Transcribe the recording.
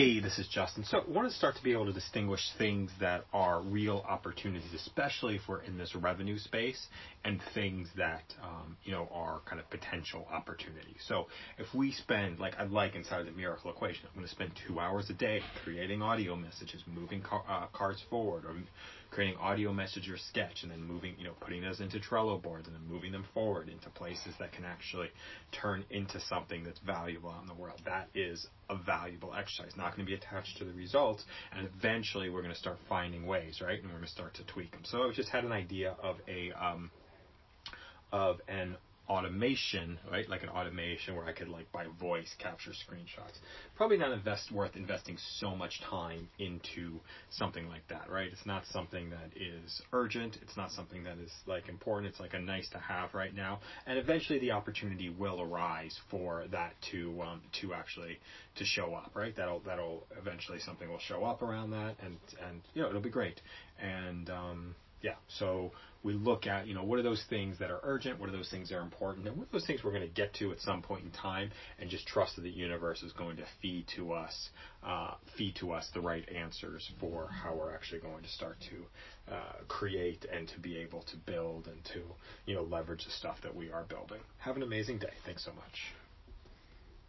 Hey, this is Justin. So, I want to start to be able to distinguish things that are real opportunities, especially if we're in this revenue space, and things that um, you know are kind of potential opportunities. So, if we spend, like I'd like inside of the miracle equation, I'm going to spend two hours a day creating audio messages, moving car, uh, cards forward, or creating audio message or sketch, and then moving, you know, putting those into Trello boards, and then moving them forward into places that can actually turn into something that's valuable out in the world. That is a valuable exercise not going to be attached to the results, and eventually we're going to start finding ways, right? And we're going to start to tweak them. So I just had an idea of a um, of an automation, right? Like an automation where I could like by voice capture screenshots. Probably not invest worth investing so much time into something like that, right? It's not something that is urgent. It's not something that is like important. It's like a nice to have right now. And eventually the opportunity will arise for that to um, to actually to show up, right? That'll that'll eventually something will show up around that, and and you know it'll be great. And um, yeah, so we look at, you know, what are those things that are urgent, what are those things that are important, and what are those things we're going to get to at some point in time, and just trust that the universe is going to feed to us, uh, feed to us the right answers for how we're actually going to start to uh, create and to be able to build and to, you know, leverage the stuff that we are building. Have an amazing day. Thanks so much.